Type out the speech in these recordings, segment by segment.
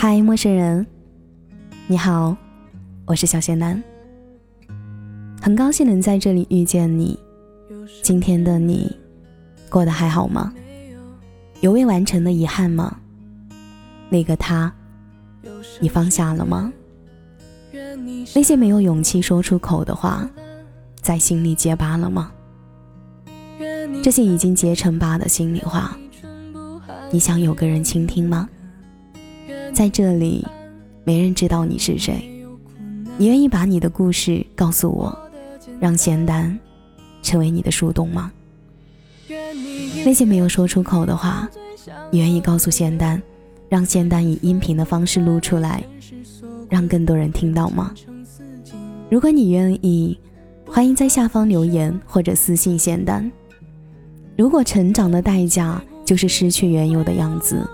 嗨，陌生人，你好，我是小仙男，很高兴能在这里遇见你。今天的你过得还好吗？有未完成的遗憾吗？那个他，你放下了吗？那些没有勇气说出口的话，在心里结疤了吗？这些已经结成疤的心里话，你想有个人倾听吗？在这里，没人知道你是谁。你愿意把你的故事告诉我，让仙丹成为你的树洞吗？那些没有说出口的话，你愿意告诉仙丹，让仙丹以音频的方式录出来，让更多人听到吗？如果你愿意，欢迎在下方留言或者私信仙丹。如果成长的代价就是失去原有的样子。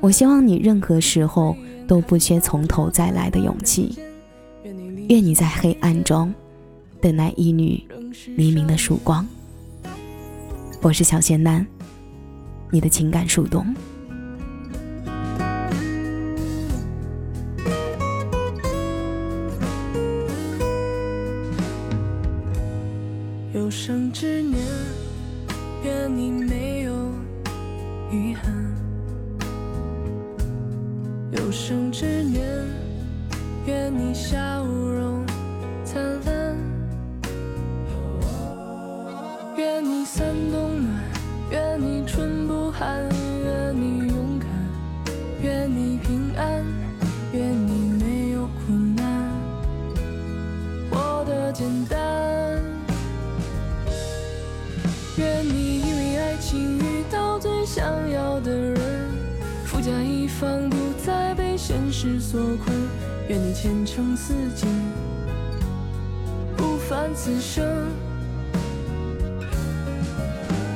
我希望你任何时候都不缺从头再来的勇气。愿你在黑暗中等来一缕黎明的曙光。我是小仙男，你的情感树洞。有生之年，愿你没有遗憾。有生之年，愿你笑容灿烂，愿你三冬暖，愿你春不寒，愿你勇敢，愿你平安，愿你没有苦难，活得简单。愿你因为爱情遇到最想要的人，富甲一方。现实所困，愿你前程似锦，不凡此生。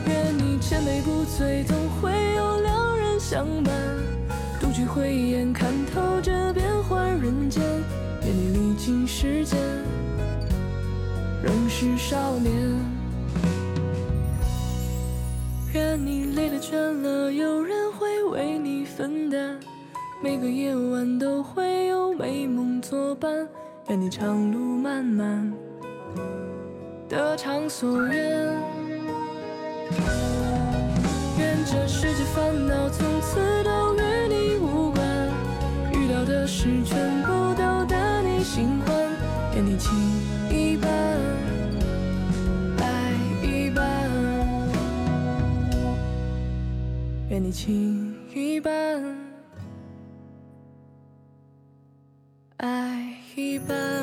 愿你千杯不醉，总会有良人相伴。独具慧眼，看透这变幻人间。愿你历经时间，仍是少年。愿你累了倦了，有人会为你分担。每个夜晚都会有美梦作伴，愿你长路漫漫，得偿所愿。愿这世界烦恼从此都与你无关，遇到的事全部都得你心欢。愿你情一半，爱一半。愿你情一半。爱一半。